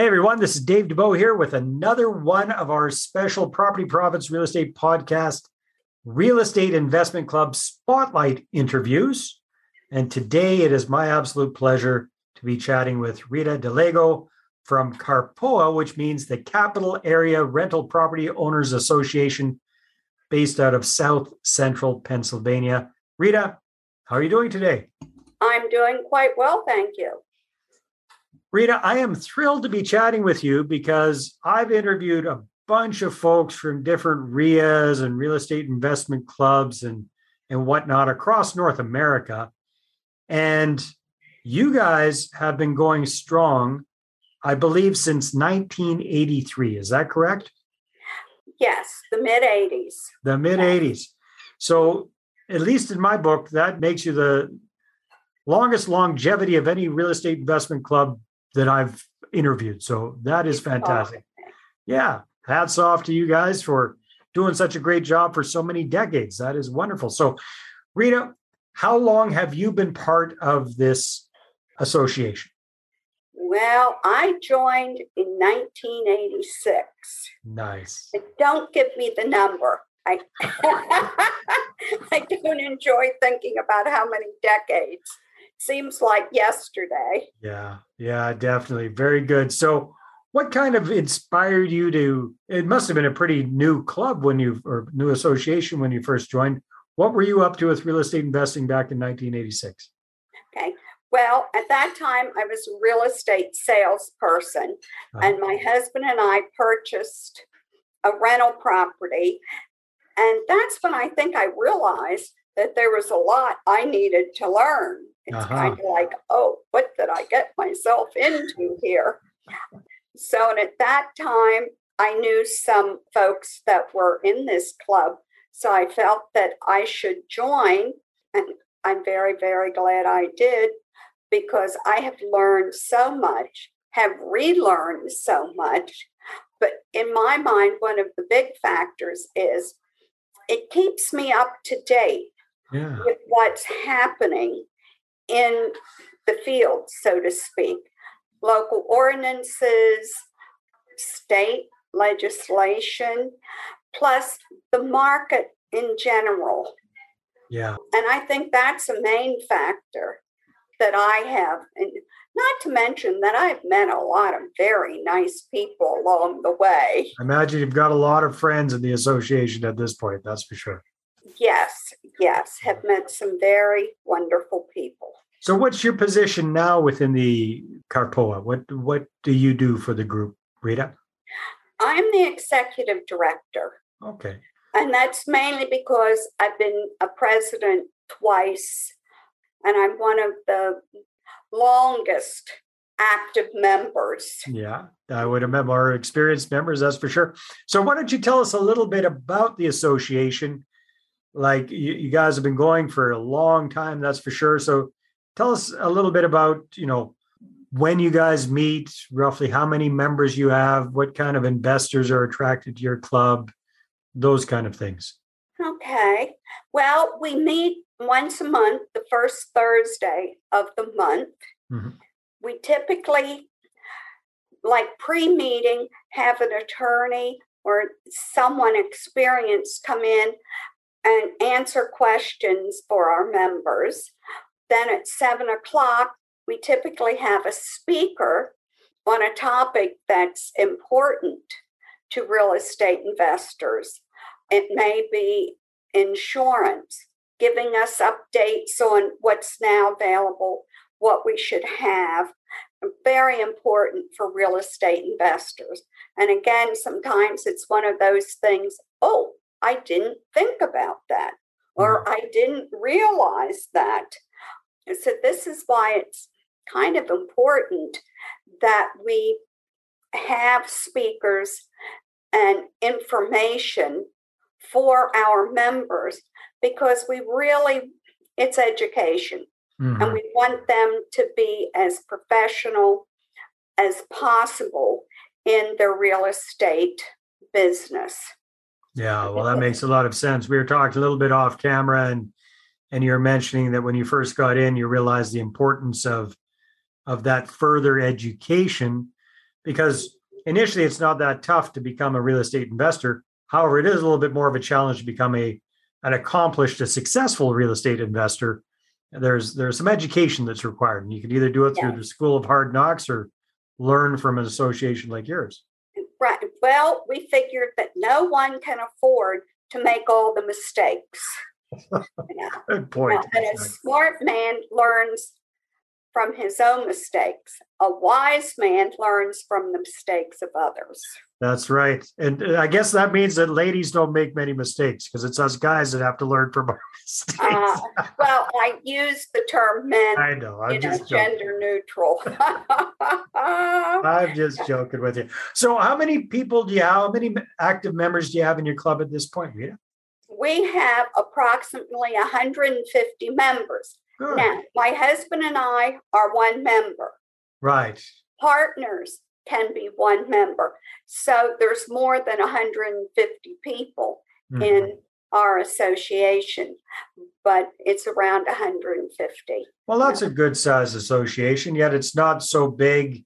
Hey everyone, this is Dave Dubeau here with another one of our special Property Profits Real Estate Podcast Real Estate Investment Club Spotlight interviews. And today it is my absolute pleasure to be chatting with Rita Delego from CARPOA, which means the Capital Area Rental Property Owners Association, based out of South Central Pennsylvania. Rita, how are you doing today? I'm doing quite well, thank you. Rita, I am thrilled to be chatting with you because I've interviewed a bunch of folks from different RIAs and real estate investment clubs and, and whatnot across North America. And you guys have been going strong, I believe, since 1983. Is that correct? Yes, the mid 80s. The mid 80s. So, at least in my book, that makes you the longest longevity of any real estate investment club that I've interviewed. So that is fantastic. Yeah. Hats off to you guys for doing such a great job for so many decades. That is wonderful. So, Rita, how long have you been part of this association? Well, I joined in 1986. Nice. Don't give me the number. I I don't enjoy thinking about how many decades seems like yesterday. Yeah, yeah, definitely. Very good. So, what kind of inspired you to? It must have been a pretty new club when you, or new association when you first joined. What were you up to with real estate investing back in 1986? Okay. Well, at that time, I was a real estate salesperson, uh-huh. and my husband and I purchased a rental property. And that's when I think I realized that there was a lot I needed to learn. It's uh-huh. kind of like, oh, what did I get myself into here? So, and at that time, I knew some folks that were in this club. So I felt that I should join. And I'm very, very glad I did because I have learned so much, have relearned so much. But in my mind, one of the big factors is it keeps me up to date yeah. with what's happening in the field, so to speak. Local ordinances, state legislation, plus the market in general. Yeah. And I think that's a main factor that I have. And not to mention that I've met a lot of very nice people along the way. I imagine you've got a lot of friends in the association at this point, that's for sure. Yes, yes, have met some very wonderful people. So, what's your position now within the Carpoa? What what do you do for the group, Rita? I'm the executive director. Okay. And that's mainly because I've been a president twice, and I'm one of the longest active members. Yeah, I would remember our experienced members, that's for sure. So, why don't you tell us a little bit about the association like you, you guys have been going for a long time that's for sure so tell us a little bit about you know when you guys meet roughly how many members you have what kind of investors are attracted to your club those kind of things okay well we meet once a month the first thursday of the month mm-hmm. we typically like pre-meeting have an attorney or someone experienced come in and answer questions for our members. Then at seven o'clock, we typically have a speaker on a topic that's important to real estate investors. It may be insurance, giving us updates on what's now available, what we should have. Very important for real estate investors. And again, sometimes it's one of those things oh, I didn't think about that or mm-hmm. I didn't realize that. So, this is why it's kind of important that we have speakers and information for our members because we really, it's education. Mm-hmm. And we want them to be as professional as possible in their real estate business. Yeah, well, that makes a lot of sense. We were talking a little bit off camera, and and you're mentioning that when you first got in, you realized the importance of of that further education because initially it's not that tough to become a real estate investor. However, it is a little bit more of a challenge to become a an accomplished, a successful real estate investor. There's there's some education that's required, and you can either do it through yeah. the School of Hard Knocks or learn from an association like yours. Right. Well, we figured that no one can afford to make all the mistakes. Good point. and a smart man learns from his own mistakes. A wise man learns from the mistakes of others. That's right. And uh, I guess that means that ladies don't make many mistakes because it's us guys that have to learn from our mistakes. Uh, well, I use the term men. I know. I'm just gender neutral. I'm just joking with you. So, how many people do you have? How many active members do you have in your club at this point, Rita? We have approximately 150 members. Good. Now, my husband and I are one member. Right. Partners can be one member. So there's more than 150 people mm-hmm. in our association, but it's around 150. Well, that's a good size association, yet it's not so big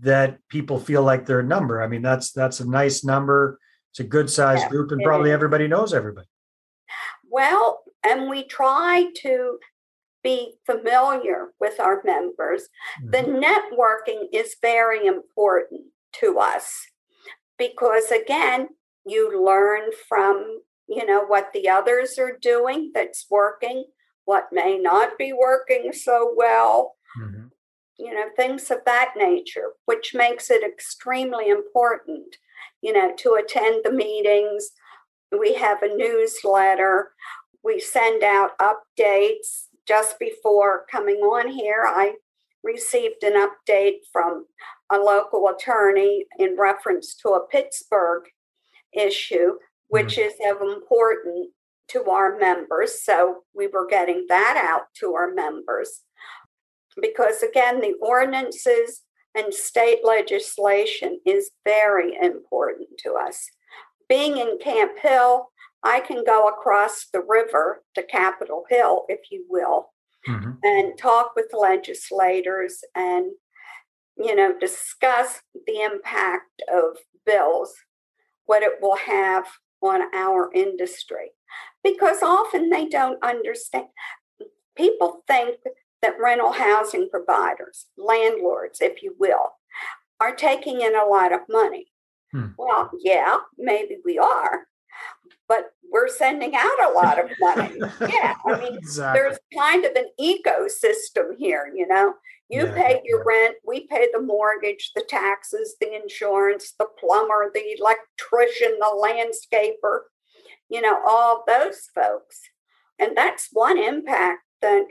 that people feel like they're a number. I mean, that's that's a nice number. It's a good size yeah, group, and probably is. everybody knows everybody. Well, and we try to be familiar with our members. Mm-hmm. The networking is very important to us because, again, you learn from you know what the others are doing that's working what may not be working so well mm-hmm. you know things of that nature which makes it extremely important you know to attend the meetings we have a newsletter we send out updates just before coming on here, I received an update from a local attorney in reference to a Pittsburgh issue, which mm-hmm. is of importance to our members. So we were getting that out to our members. Because again, the ordinances and state legislation is very important to us. Being in Camp Hill, I can go across the river to Capitol Hill, if you will, mm-hmm. and talk with legislators and, you know, discuss the impact of bills, what it will have on our industry. Because often they don't understand. People think that rental housing providers, landlords, if you will, are taking in a lot of money. Hmm. Well, yeah, maybe we are, but we're sending out a lot of money. yeah. I mean, exactly. there's kind of an ecosystem here, you know. You yeah, pay your yeah. rent, we pay the mortgage, the taxes, the insurance, the plumber, the electrician, the landscaper, you know, all those folks. And that's one impact that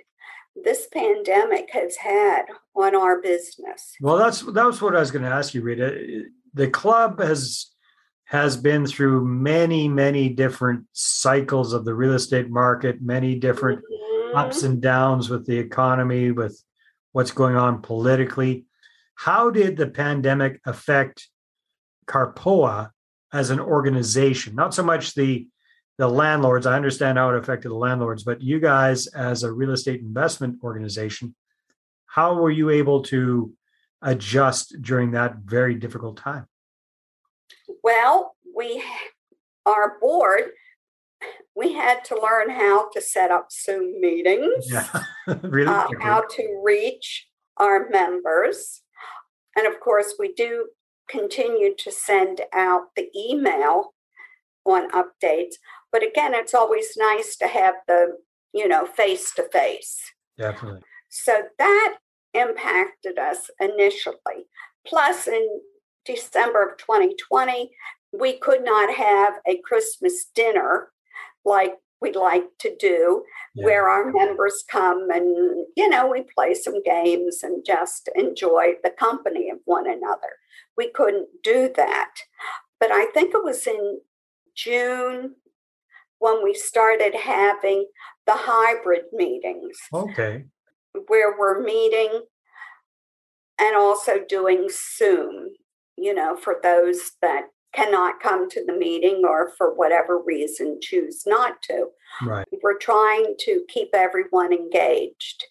this pandemic has had on our business. Well, that's that was what I was going to ask you, Rita. The club has has been through many, many different cycles of the real estate market, many different mm-hmm. ups and downs with the economy, with what's going on politically. How did the pandemic affect Carpoa as an organization? Not so much the the landlords. I understand how it affected the landlords, but you guys as a real estate investment organization, how were you able to adjust during that very difficult time? Well, we, our board, we had to learn how to set up Zoom meetings, yeah. really uh, how to reach our members. And of course, we do continue to send out the email on updates. But again, it's always nice to have the, you know, face to face. Definitely. So that impacted us initially. Plus, in December of 2020, we could not have a Christmas dinner like we like to do, yeah. where our members come and, you know, we play some games and just enjoy the company of one another. We couldn't do that. But I think it was in June when we started having the hybrid meetings. Okay. Where we're meeting and also doing Zoom you know, for those that cannot come to the meeting or for whatever reason choose not to. Right. We're trying to keep everyone engaged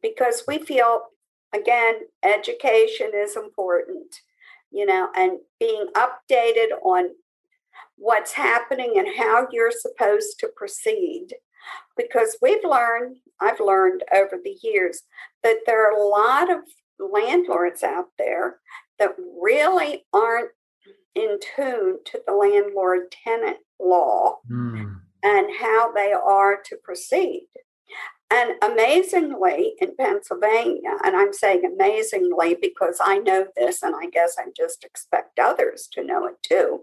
because we feel, again, education is important. you know, and being updated on what's happening and how you're supposed to proceed. Because we've learned, I've learned over the years, that there are a lot of landlords out there that really aren't in tune to the landlord tenant law mm. and how they are to proceed. And amazingly, in Pennsylvania, and I'm saying amazingly because I know this and I guess I just expect others to know it too.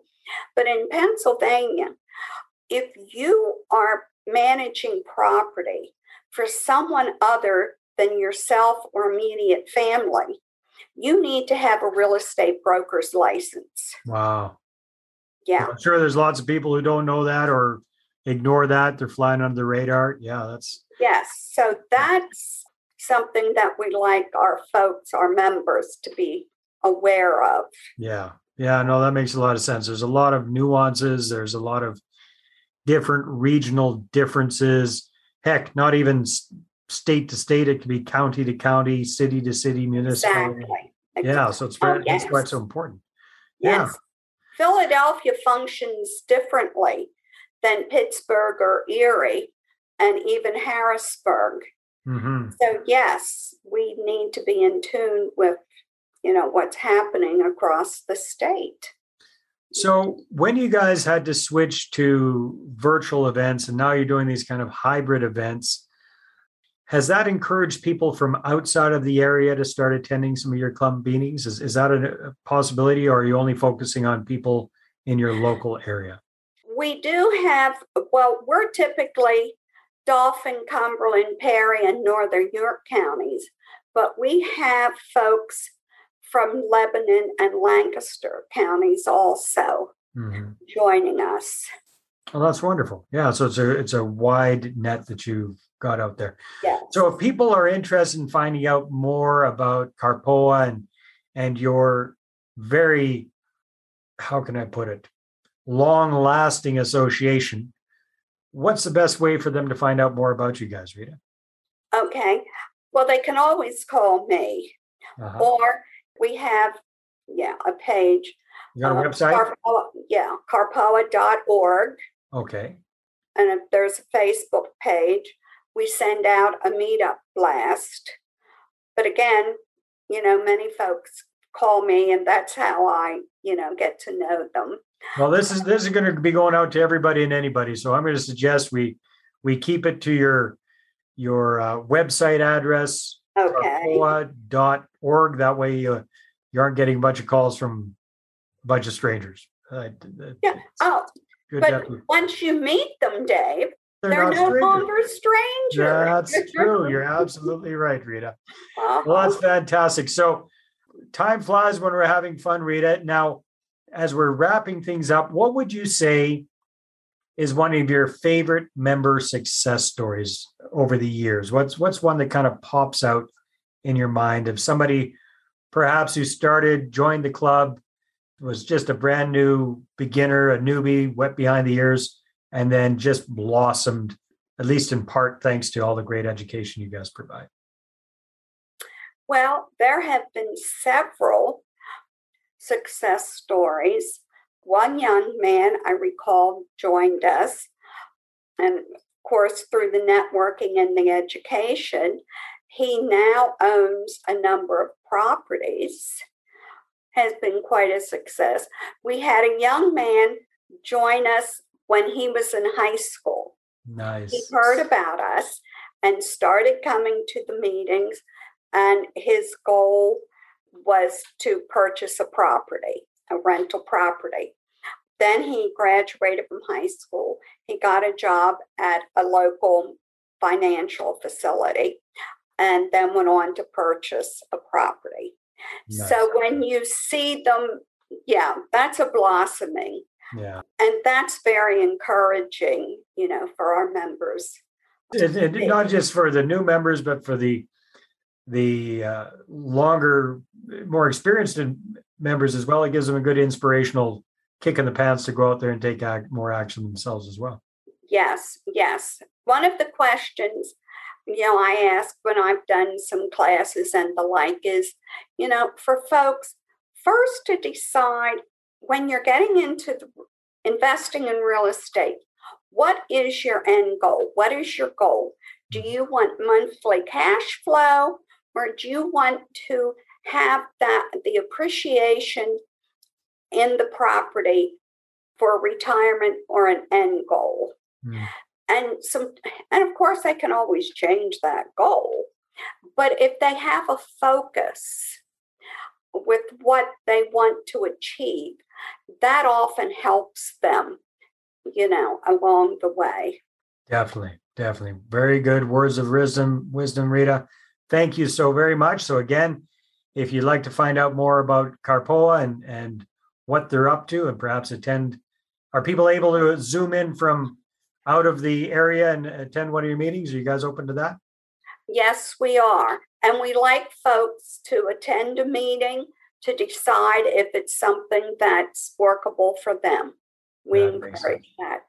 But in Pennsylvania, if you are managing property for someone other than yourself or immediate family, you need to have a real estate broker's license. Wow. Yeah. I'm sure there's lots of people who don't know that or ignore that. They're flying under the radar. Yeah, that's. Yes. So that's something that we like our folks, our members to be aware of. Yeah. Yeah. No, that makes a lot of sense. There's a lot of nuances, there's a lot of different regional differences. Heck, not even state to state, it could be county to county, city to city, municipality. Exactly. Yeah. So it's very, oh, yes. that's why it's so important. Yes. Yeah. Philadelphia functions differently than Pittsburgh or Erie and even Harrisburg. Mm-hmm. So yes, we need to be in tune with you know what's happening across the state. So when you guys had to switch to virtual events and now you're doing these kind of hybrid events, has that encouraged people from outside of the area to start attending some of your club meetings? Is, is that a possibility or are you only focusing on people in your local area? We do have, well, we're typically Dauphin, Cumberland, Perry, and Northern York counties, but we have folks from Lebanon and Lancaster counties also mm-hmm. joining us. Well, that's wonderful. Yeah, so it's a it's a wide net that you've got out there. Yeah. So if people are interested in finding out more about Carpoa and and your very how can I put it long lasting association, what's the best way for them to find out more about you guys, Rita? Okay. Well, they can always call me, uh-huh. or we have, yeah, a page. You got a uh, website? Carpoa, yeah, carpoa.org. Okay. And if there's a Facebook page, we send out a meetup blast. But again, you know, many folks call me, and that's how I, you know, get to know them. Well, this is this is going to be going out to everybody and anybody. So I'm going to suggest we we keep it to your your uh, website address, okay. org. That way you you aren't getting a bunch of calls from a bunch of strangers. Uh, yeah. Oh, but once you meet them, Dave, they're, they're no strangers. longer strangers. That's true. You're absolutely right, Rita. Uh-huh. Well, that's fantastic. So time flies when we're having fun, Rita. Now, as we're wrapping things up, what would you say is one of your favorite member success stories over the years? What's what's one that kind of pops out in your mind of somebody perhaps who started, joined the club, was just a brand new beginner, a newbie, wet behind the ears, and then just blossomed, at least in part, thanks to all the great education you guys provide? Well, there have been several success stories. One young man I recall joined us, and of course, through the networking and the education, he now owns a number of properties, has been quite a success. We had a young man join us when he was in high school. Nice. He heard about us and started coming to the meetings, and his goal was to purchase a property, a rental property. Then he graduated from high school. He got a job at a local financial facility and then went on to purchase a property. Nice. So when you see them, yeah, that's a blossoming. Yeah. And that's very encouraging, you know, for our members. And, and not just for the new members, but for the the uh, longer, more experienced members as well. It gives them a good inspirational kick in the pants to go out there and take more action themselves as well. Yes, yes. One of the questions, you know, I ask when I've done some classes and the like is, you know, for folks, first to decide when you're getting into investing in real estate, what is your end goal? What is your goal? Do mm-hmm. you want monthly cash flow or do you want to have that the appreciation in the property for retirement or an end goal? Mm. And some and of course they can always change that goal. But if they have a focus with what they want to achieve, that often helps them, you know, along the way. Definitely, definitely. Very good words of wisdom, wisdom, Rita. Thank you so very much. So again, if you'd like to find out more about Carpoa and and what they're up to and perhaps attend, are people able to zoom in from out of the area and attend one of your meetings? Are you guys open to that? Yes, we are. And we like folks to attend a meeting to decide if it's something that's workable for them. We that encourage that.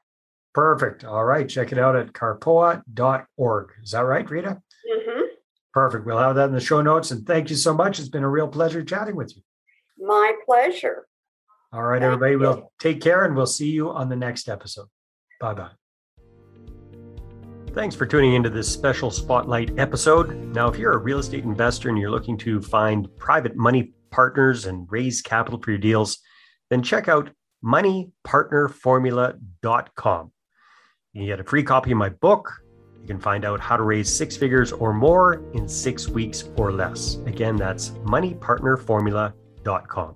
Perfect. All right. Check it out at carpoa.org. Is that right, Rita? Mm-hmm. Perfect. We'll have that in the show notes. And thank you so much. It's been a real pleasure chatting with you. My pleasure. All right, thank everybody. You. We'll take care and we'll see you on the next episode. Bye bye. Thanks for tuning into this special spotlight episode. Now, if you're a real estate investor and you're looking to find private money partners and raise capital for your deals, then check out moneypartnerformula.com. You get a free copy of my book. You can find out how to raise six figures or more in six weeks or less. Again, that's moneypartnerformula.com.